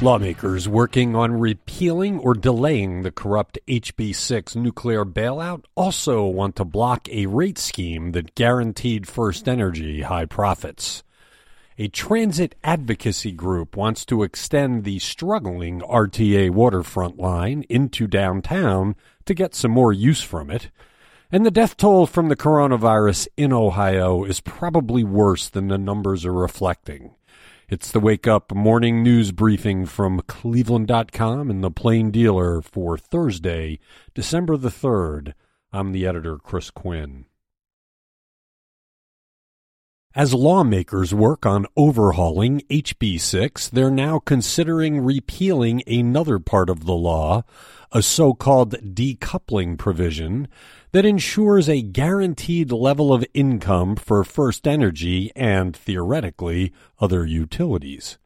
Lawmakers working on repealing or delaying the corrupt HB 6 nuclear bailout also want to block a rate scheme that guaranteed First Energy high profits. A transit advocacy group wants to extend the struggling RTA waterfront line into downtown to get some more use from it. And the death toll from the coronavirus in Ohio is probably worse than the numbers are reflecting. It's the Wake Up Morning News Briefing from Cleveland.com and the Plain Dealer for Thursday, December the 3rd. I'm the editor, Chris Quinn. As lawmakers work on overhauling HB 6, they're now considering repealing another part of the law, a so called decoupling provision that ensures a guaranteed level of income for First Energy and, theoretically, other utilities.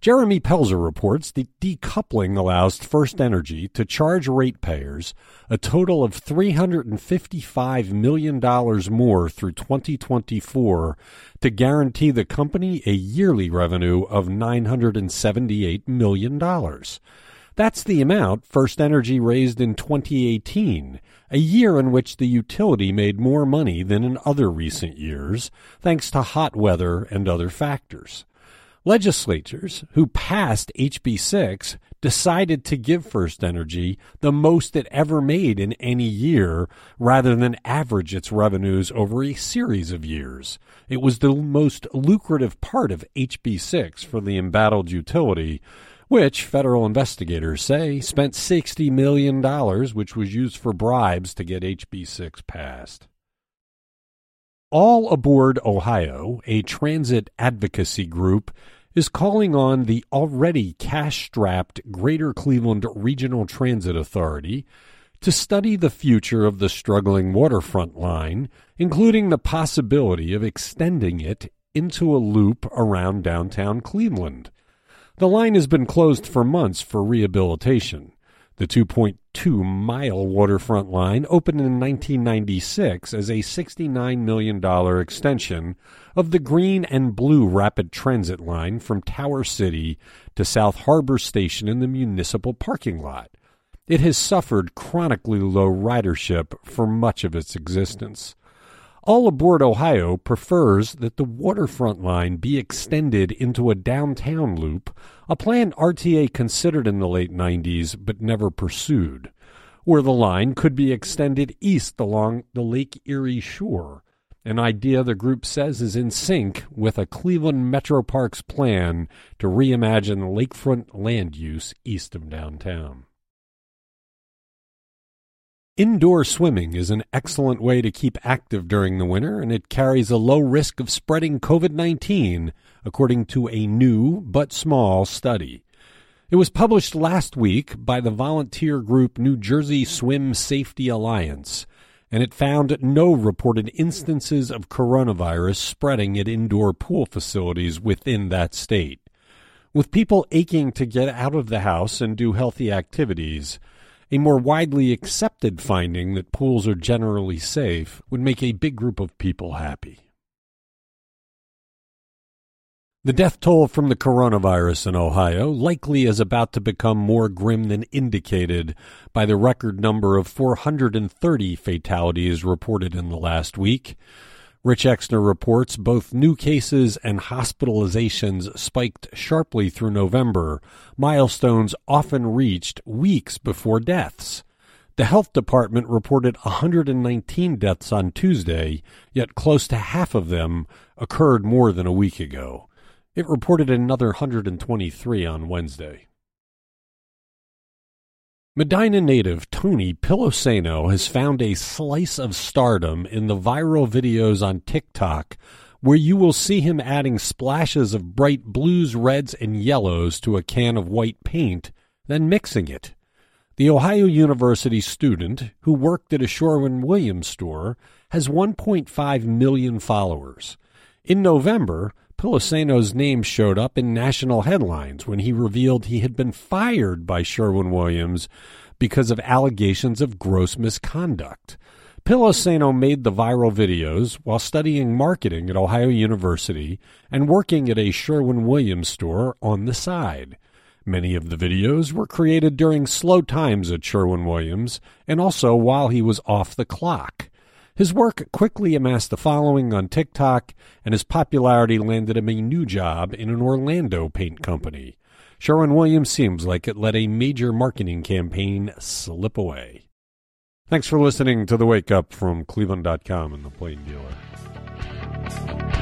Jeremy Pelzer reports that decoupling allows First Energy to charge ratepayers a total of $355 million more through 2024 to guarantee the company a yearly revenue of $978 million. That's the amount First Energy raised in 2018, a year in which the utility made more money than in other recent years, thanks to hot weather and other factors. Legislatures who passed HB 6 decided to give First Energy the most it ever made in any year rather than average its revenues over a series of years. It was the most lucrative part of HB 6 for the embattled utility which federal investigators say spent $60 million, which was used for bribes to get HB 6 passed. All Aboard Ohio, a transit advocacy group, is calling on the already cash strapped Greater Cleveland Regional Transit Authority to study the future of the struggling waterfront line, including the possibility of extending it into a loop around downtown Cleveland. The line has been closed for months for rehabilitation. The 2.2 mile waterfront line opened in 1996 as a $69 million extension of the green and blue rapid transit line from Tower City to South Harbor Station in the municipal parking lot. It has suffered chronically low ridership for much of its existence. All Aboard Ohio prefers that the waterfront line be extended into a downtown loop, a plan RTA considered in the late 90s but never pursued, where the line could be extended east along the Lake Erie shore, an idea the group says is in sync with a Cleveland Metro Parks plan to reimagine lakefront land use east of downtown. Indoor swimming is an excellent way to keep active during the winter, and it carries a low risk of spreading COVID 19, according to a new but small study. It was published last week by the volunteer group New Jersey Swim Safety Alliance, and it found no reported instances of coronavirus spreading at indoor pool facilities within that state. With people aching to get out of the house and do healthy activities, a more widely accepted finding that pools are generally safe would make a big group of people happy. The death toll from the coronavirus in Ohio likely is about to become more grim than indicated by the record number of 430 fatalities reported in the last week. Rich Exner reports both new cases and hospitalizations spiked sharply through November, milestones often reached weeks before deaths. The health department reported 119 deaths on Tuesday, yet close to half of them occurred more than a week ago. It reported another 123 on Wednesday. Medina native Tony Piloseno has found a slice of stardom in the viral videos on TikTok where you will see him adding splashes of bright blues, reds, and yellows to a can of white paint, then mixing it. The Ohio University student, who worked at a Sherwin Williams store, has 1.5 million followers. In November, Piloseno's name showed up in national headlines when he revealed he had been fired by Sherwin Williams because of allegations of gross misconduct. Piloseno made the viral videos while studying marketing at Ohio University and working at a Sherwin Williams store on the side. Many of the videos were created during slow times at Sherwin Williams and also while he was off the clock. His work quickly amassed a following on TikTok, and his popularity landed him a new job in an Orlando paint company. Sherwin Williams seems like it let a major marketing campaign slip away. Thanks for listening to the Wake Up from Cleveland.com and the Plain Dealer.